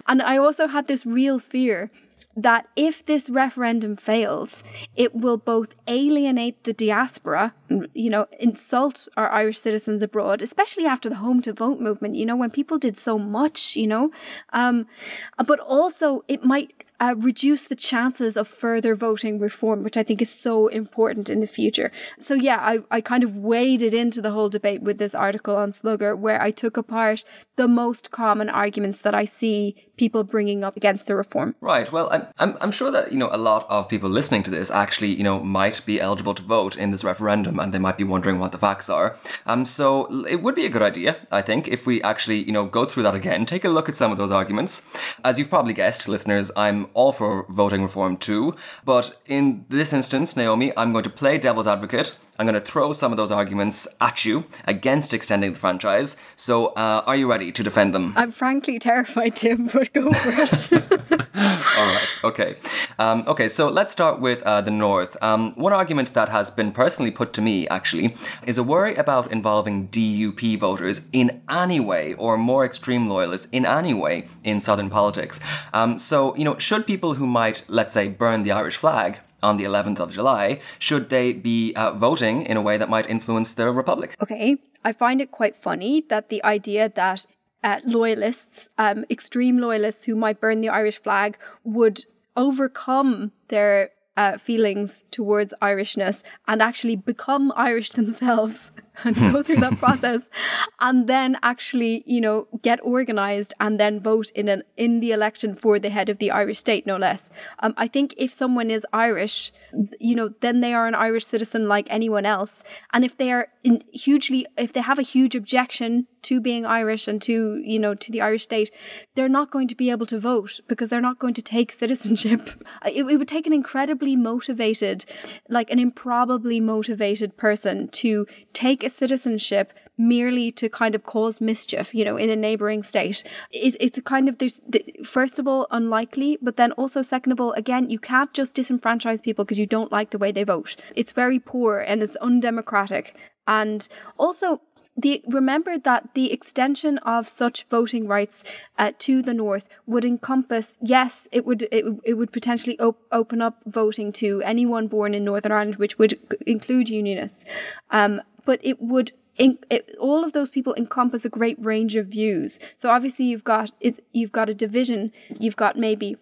B: And I also had this real fear that if this referendum fails, it will both alienate the diaspora, you know, insult our Irish citizens abroad, especially after the home to vote movement, you know, when people did so much, you know, um, but also it might uh, reduce the chances of further voting reform, which I think is so important in the future. So, yeah, I, I kind of waded into the whole debate with this article on Slugger, where I took apart the most common arguments that I see people bringing up against the reform.
C: Right. Well, I'm, I'm, I'm sure that, you know, a lot of people listening to this actually, you know, might be eligible to vote in this referendum and they might be wondering what the facts are. Um, so it would be a good idea, I think, if we actually, you know, go through that again, take a look at some of those arguments. As you've probably guessed, listeners, I'm all for voting reform too. But in this instance, Naomi, I'm going to play devil's advocate I'm going to throw some of those arguments at you against extending the franchise. So, uh, are you ready to defend them?
B: I'm frankly terrified, Tim, but go for it. [laughs]
C: All right. Okay. Um, okay. So let's start with uh, the North. Um, one argument that has been personally put to me, actually, is a worry about involving DUP voters in any way, or more extreme loyalists in any way, in Southern politics. Um, so, you know, should people who might, let's say, burn the Irish flag on the 11th of July, should they be uh, voting in a way that might influence the Republic?
B: Okay, I find it quite funny that the idea that uh, loyalists, um, extreme loyalists who might burn the Irish flag, would overcome their uh, feelings towards Irishness and actually become Irish [laughs] themselves and go through that process. and then actually, you know, get organized and then vote in an in the election for the head of the Irish state, no less. Um, I think if someone is Irish, you know, then they are an Irish citizen like anyone else. And if they are hugely, if they have a huge objection to being Irish and to, you know, to the Irish state, they're not going to be able to vote because they're not going to take citizenship. [laughs] It, it would take an incredibly motivated, like an improbably motivated person to take a citizenship merely to kind of cause mischief, you know, in a neighboring state. It, it's a kind of, there's, first of all, unlikely, but then also, second of all, again, you can't just disenfranchise people because you don't like the way they vote. It's very poor and it's undemocratic. And also, the, remember that the extension of such voting rights uh, to the north would encompass yes it would it, it would potentially op- open up voting to anyone born in northern ireland which would include unionists um, but it would in, it, all of those people encompass a great range of views. So obviously you've got it, you've got a division. You've got maybe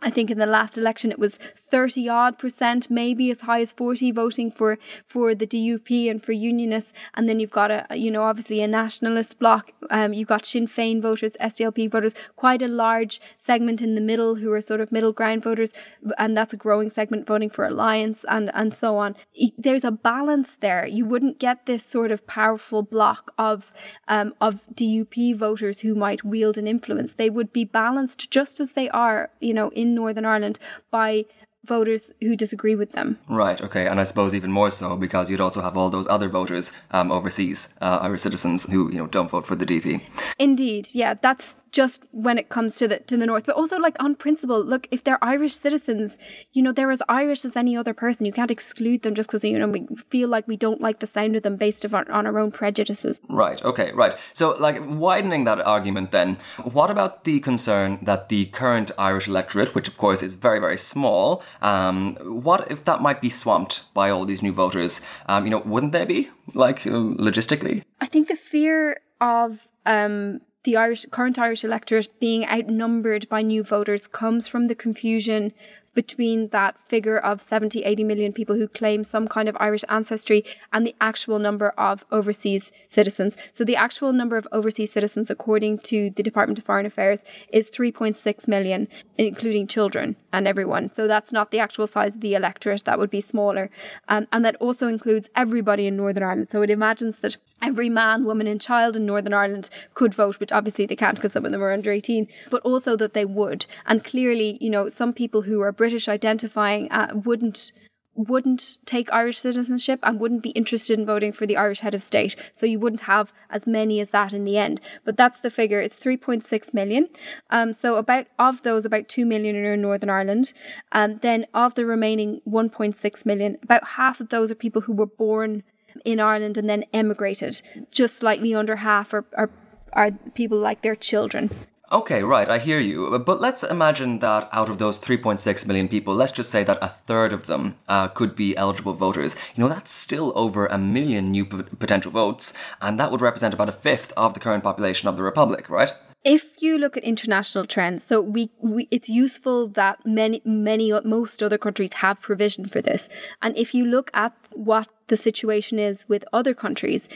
B: I think in the last election it was 30 odd percent, maybe as high as 40 voting for, for the DUP and for unionists. And then you've got a, you know, obviously a nationalist bloc. Um, you've got Sinn Féin voters, SDLP voters, quite a large segment in the middle who are sort of middle ground voters. And that's a growing segment voting for Alliance and, and so on. There's a balance there. You wouldn't get this sort of powerful block of, um, of DUP voters who might wield an influence. They would be balanced just as they are, you know, in in Northern Ireland by voters who disagree with them.
C: Right, okay, and I suppose even more so because you'd also have all those other voters um, overseas, uh, Irish citizens who you know don't vote for the DUP.
B: Indeed, yeah, that's just when it comes to the to the north, but also like on principle. Look, if they're Irish citizens, you know they're as Irish as any other person. You can't exclude them just because you know we feel like we don't like the sound of them based on, on our own prejudices.
C: Right. Okay. Right. So, like widening that argument, then, what about the concern that the current Irish electorate, which of course is very very small, um, what if that might be swamped by all these new voters? Um, you know, wouldn't they be like uh, logistically?
B: I think the fear of um, the Irish current Irish electorate being outnumbered by new voters comes from the confusion between that figure of 70, 80 million people who claim some kind of Irish ancestry and the actual number of overseas citizens. So the actual number of overseas citizens, according to the Department of Foreign Affairs, is 3.6 million, including children and everyone. So that's not the actual size of the electorate, that would be smaller. Um, and that also includes everybody in Northern Ireland. So it imagines that every man, woman, and child in Northern Ireland could vote, which obviously they can't because some of them are under 18, but also that they would. And clearly, you know, some people who are British identifying uh, wouldn't wouldn't take Irish citizenship and wouldn't be interested in voting for the Irish head of state. So you wouldn't have as many as that in the end. But that's the figure. It's 3.6 million. Um, so about of those, about 2 million are in Northern Ireland. And um, then of the remaining 1.6 million, about half of those are people who were born in Ireland and then emigrated. Just slightly under half are, are are people like their children.
C: Okay, right, I hear you. But let's imagine that out of those 3.6 million people, let's just say that a third of them uh, could be eligible voters. You know, that's still over a million new p- potential votes, and that would represent about a fifth of the current population of the Republic, right?
B: If you look at international trends, so we, we it's useful that many many most other countries have provision for this. And if you look at what the situation is with other countries,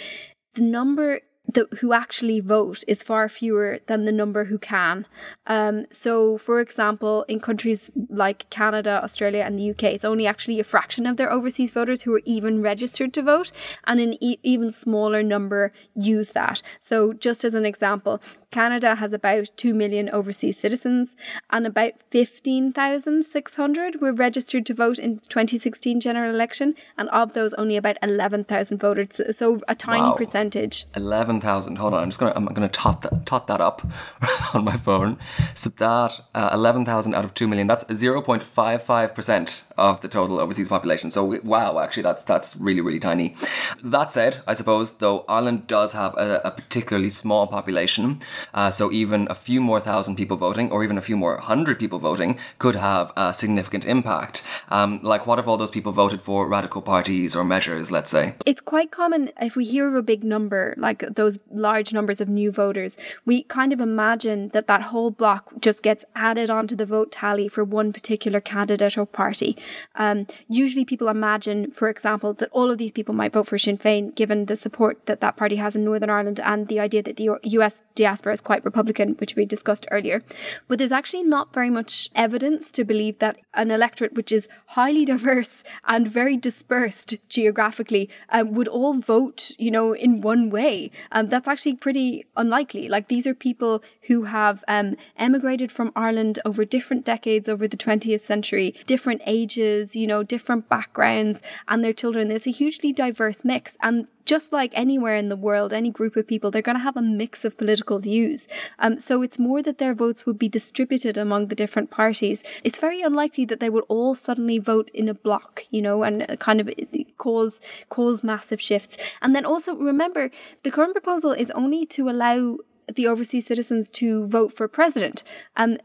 B: the number the, who actually vote is far fewer than the number who can. Um, so, for example, in countries like Canada, Australia, and the UK, it's only actually a fraction of their overseas voters who are even registered to vote, and an e- even smaller number use that. So, just as an example, Canada has about 2 million overseas citizens, and about 15,600 were registered to vote in the 2016 general election, and of those, only about 11,000 voted. So, so a tiny wow. percentage.
C: 11,000. Hold on, I'm just gonna I'm gonna tot that tot that up [laughs] on my phone. So that uh, 11,000 out of 2 million, that's 0.55 percent of the total overseas population. So wow, actually, that's that's really really tiny. That said, I suppose though Ireland does have a, a particularly small population. Uh, so even a few more thousand people voting, or even a few more hundred people voting, could have a significant impact. Um, like, what if all those people voted for radical parties or measures, let's say?
B: It's quite common if we hear of a big number, like those large numbers of new voters, we kind of imagine that that whole block just gets added onto the vote tally for one particular candidate or party. Um, usually people imagine, for example, that all of these people might vote for Sinn Féin, given the support that that party has in Northern Ireland and the idea that the US diaspora is quite Republican, which we discussed earlier. But there's actually not very much evidence to believe that an electorate which is highly diverse and very dispersed geographically um, would all vote, you know, in one way. Um, that's actually pretty unlikely. Like these are people who have um, emigrated from Ireland over different decades over the 20th century, different ages, you know, different backgrounds, and their children. There's a hugely diverse mix. And just like anywhere in the world, any group of people, they're going to have a mix of political views. Um, so it's more that their votes would be distributed among the different parties. It's very unlikely that they would all suddenly vote in a block, you know, and kind of cause cause massive shifts. And then also remember, the current proposal is only to allow the overseas citizens to vote for president. Um,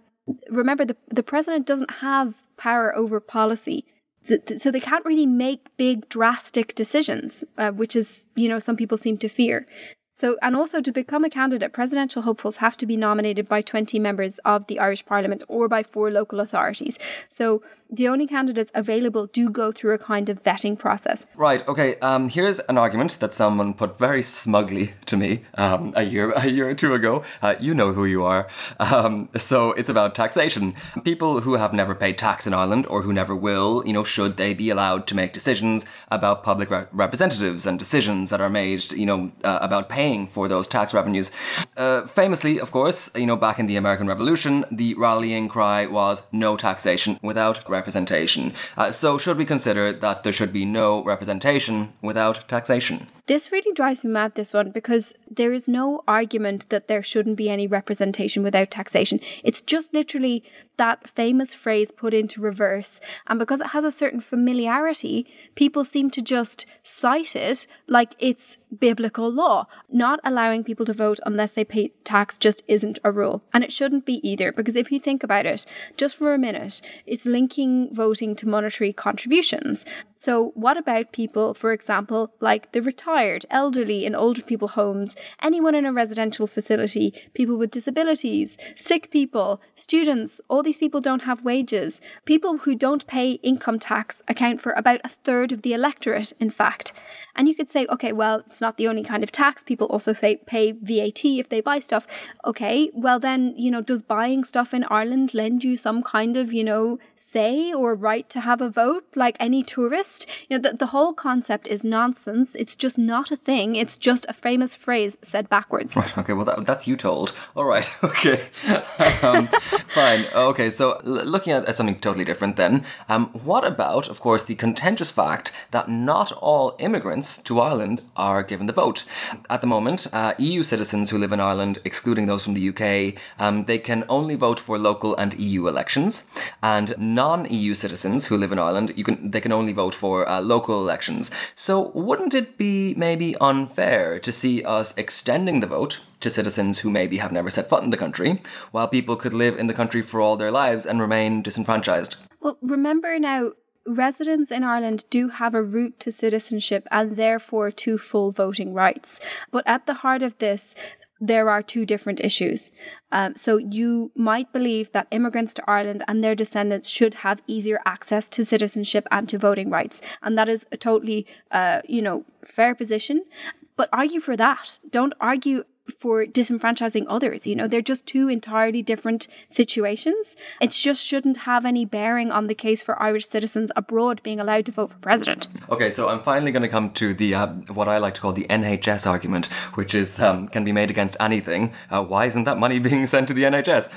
B: remember, the the president doesn't have power over policy so they can't really make big drastic decisions uh, which is you know some people seem to fear so, and also to become a candidate, presidential hopefuls have to be nominated by 20 members of the Irish Parliament or by four local authorities. So, the only candidates available do go through a kind of vetting process.
C: Right. Okay. Um, here's an argument that someone put very smugly to me um, a year a year or two ago. Uh, you know who you are. Um, so it's about taxation. People who have never paid tax in Ireland or who never will, you know, should they be allowed to make decisions about public re- representatives and decisions that are made, you know, uh, about paying for those tax revenues? Uh, famously, of course, you know, back in the American Revolution, the rallying cry was no taxation without representation. Uh, so, should we consider that there should be no representation without taxation?
B: This really drives me mad, this one, because there is no argument that there shouldn't be any representation without taxation. It's just literally that famous phrase put into reverse. And because it has a certain familiarity, people seem to just cite it like it's biblical law. Not allowing people to vote unless they pay tax just isn't a rule. And it shouldn't be either, because if you think about it, just for a minute, it's linking voting to monetary contributions. So, what about people, for example, like the retired, elderly in older people homes, anyone in a residential facility, people with disabilities, sick people, students, all these people don't have wages. People who don't pay income tax account for about a third of the electorate, in fact. And you could say, okay, well, it's not the only kind of tax. People also say pay VAT if they buy stuff. Okay, well, then, you know, does buying stuff in Ireland lend you some kind of, you know, say or right to have a vote like any tourist? You know, the, the whole concept is nonsense. It's just not a thing. It's just a famous phrase said backwards.
C: Right, okay, well, that, that's you told. All right, [laughs] okay. um, fine. Okay, so looking at, something totally different then, um, what about, of course, the contentious fact that not all immigrants to Ireland are given the vote. At the moment, uh, EU citizens who live in Ireland, excluding those from the UK, um, they can only vote for local and EU elections, and non-EU citizens who live in Ireland, you can they can only vote for uh, local elections. So, wouldn't it be maybe unfair to see us extending the vote to citizens who maybe have never set foot in the country, while people could live in the country for all their lives and remain disenfranchised?
B: Well, remember now, residents in Ireland do have a route to citizenship and therefore to full voting rights. But at the heart of this, there are two different issues. Um, so you might believe that immigrants to Ireland and their descendants should have easier access to citizenship and to voting rights, and that is a totally, uh, you know, fair position. But argue for that. Don't argue for disenfranchising others. You know, they're just two entirely different situations. It just shouldn't have any bearing on the case for Irish citizens abroad being allowed to vote for president.
C: Okay, so I'm finally going to come to the uh, what I like to call the NHS argument, which is um, can be made against anything. Uh, why isn't that money [laughs] being sent to the NHS?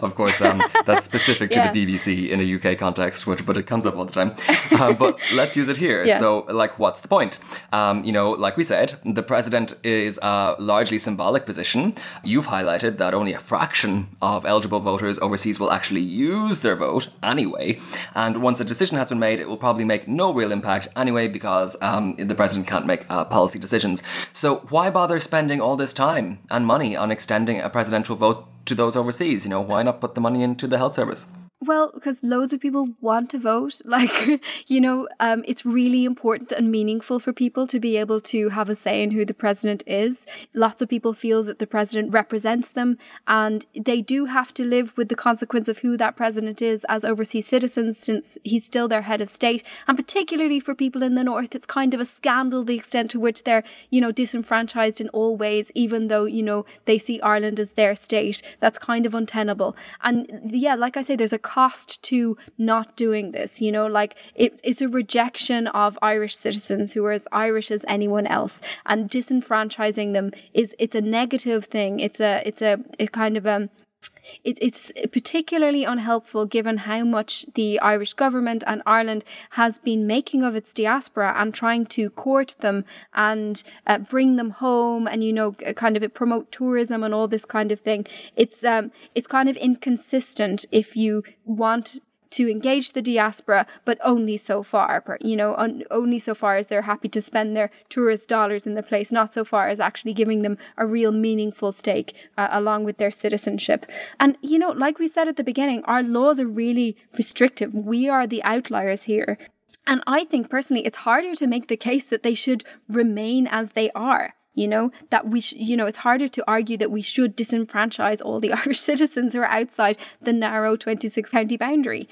C: [laughs] of course, um, that's specific to the BBC in a UK context, but it comes up all the time. Uh, but [laughs] let's use it here. Yeah. So, like, what's the point? Um, you know, like we said, the president is uh, largely symbolic position. You've highlighted that only a fraction of eligible voters overseas will actually use their vote anyway. And once a decision has been made, it will probably make no real impact anyway because um, the president can't make uh, policy decisions. So why bother spending all this time and money on extending a presidential vote to those overseas? You know, why not put the money into the health service?
B: Well, because loads of people want to vote. [laughs] Like, you know, um, it's really important and meaningful for people to be able to have a say in who the president is. Lots of people feel that the president represents them, and they do have to live with the consequence of who that president is as overseas citizens, since he's still their head of state. And particularly for people in the north, it's kind of a scandal the extent to which they're, you know, disenfranchised in all ways, even though, you know, they see Ireland as their state. That's kind of untenable. And yeah, like I say, there's a cost to not doing this. You know, like it, it's a rejection of Irish citizens who are as Irish as anyone else, and disenfranchising them is it's a negative thing. It's a it's a, a kind of a it, it's particularly unhelpful given how much the Irish government and Ireland has been making of its diaspora and trying to court them and uh, bring them home and you know kind of promote tourism and all this kind of thing. It's um it's kind of inconsistent if you want to engage the diaspora, but only so far, you know, on, only so far as they're happy to spend their tourist dollars in the place, not so far as actually giving them a real meaningful stake uh, along with their citizenship. And, you know, like we said at the beginning, our laws are really restrictive. We are the outliers here. And I think personally, it's harder to make the case that they should remain as they are you know that we sh- you know it's harder to argue that we should disenfranchise all the [laughs] irish citizens who are outside the narrow 26 county boundary.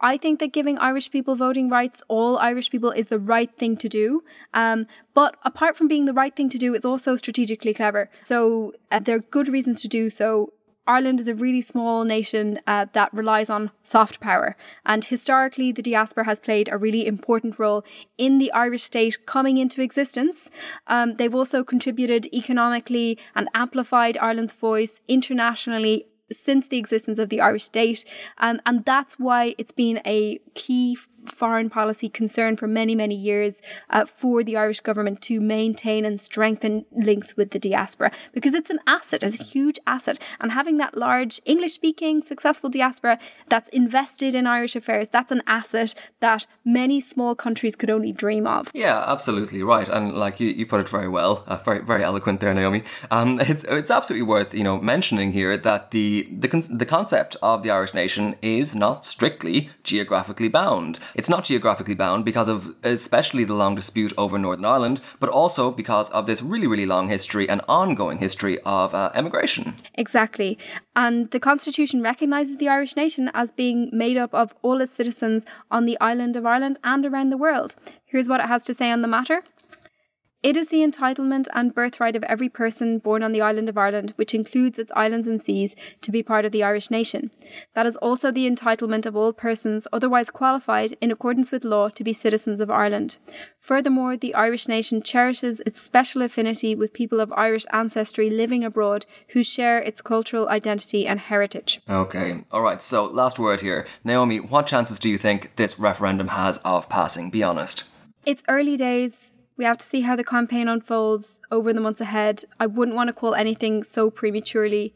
B: I think that giving irish people voting rights all irish people is the right thing to do. Um, but apart from being the right thing to do it's also strategically clever. So uh, there are good reasons to do so Ireland is a really small nation uh, that relies on soft power. And historically, the diaspora has played a really important role in the Irish state coming into existence. Um, they've also contributed economically and amplified Ireland's voice internationally since the existence of the Irish state. Um, and that's why it's been a key foreign policy concern for many, many years uh, for the Irish government to maintain and strengthen links with the diaspora because it's an asset, it's a huge asset. And having that large English speaking, successful diaspora that's invested in Irish affairs, that's an asset that many small countries could only dream of.
C: Yeah, absolutely right. And like you, you put it very well, uh, very, very eloquent there, Naomi. Um, [laughs] it's, it's absolutely worth, you know, mentioning here that the, the, con- the concept of the Irish nation is not strictly geographically bound. It's not geographically bound because of especially the long dispute over Northern Ireland, but also because of this really, really long history and ongoing history of uh, emigration.
B: Exactly. And the Constitution recognises the Irish nation as being made up of all its citizens on the island of Ireland and around the world. Here's what it has to say on the matter. It is the entitlement and birthright of every person born on the island of Ireland, which includes its islands and seas, to be part of the Irish nation. That is also the entitlement of all persons otherwise qualified in accordance with law to be citizens of Ireland. Furthermore, the Irish nation cherishes its special affinity with people of Irish ancestry living abroad who share its cultural identity and heritage.
C: Okay, alright, so last word here. Naomi, what chances do you think this referendum has of passing? Be honest.
B: It's early days. We have to see how the campaign unfolds over the months ahead. I wouldn't want to call anything so prematurely.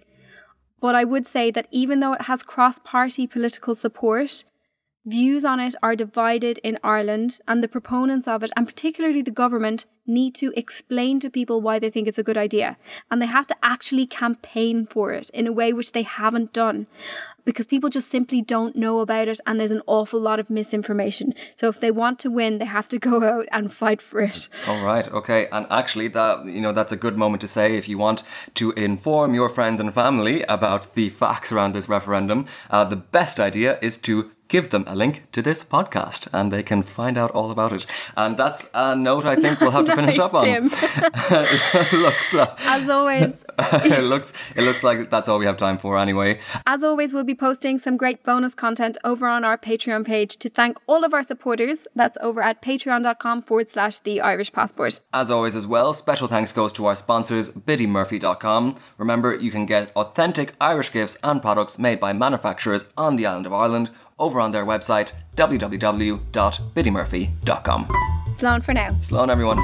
B: But I would say that even though it has cross party political support, views on it are divided in Ireland, and the proponents of it, and particularly the government, need to explain to people why they think it's a good idea. And they have to actually campaign for it in a way which they haven't done because people just simply don't know about it and there's an awful lot of misinformation. So if they want to win, they have to go out and fight for it.
C: All right. Okay. And actually that you know that's a good moment to say if you want to inform your friends and family about the facts around this referendum, uh, the best idea is to give them a link to this podcast and they can find out all about it. And that's a note I think we'll have to [laughs] finish up on. [laughs]
B: looks uh, as always. [laughs]
C: it looks it looks like that's all we have time for anyway.
B: As always, we'll be posting some great bonus content over on our Patreon page to thank all of our supporters. That's over at patreon.com forward slash the Irish passport.
C: As always as well, special thanks goes to our sponsors, biddymurphy.com. Remember you can get authentic Irish gifts and products made by manufacturers on the island of Ireland over on their website www.biddymurphy.com.
B: Slán for now.
C: Slán everyone.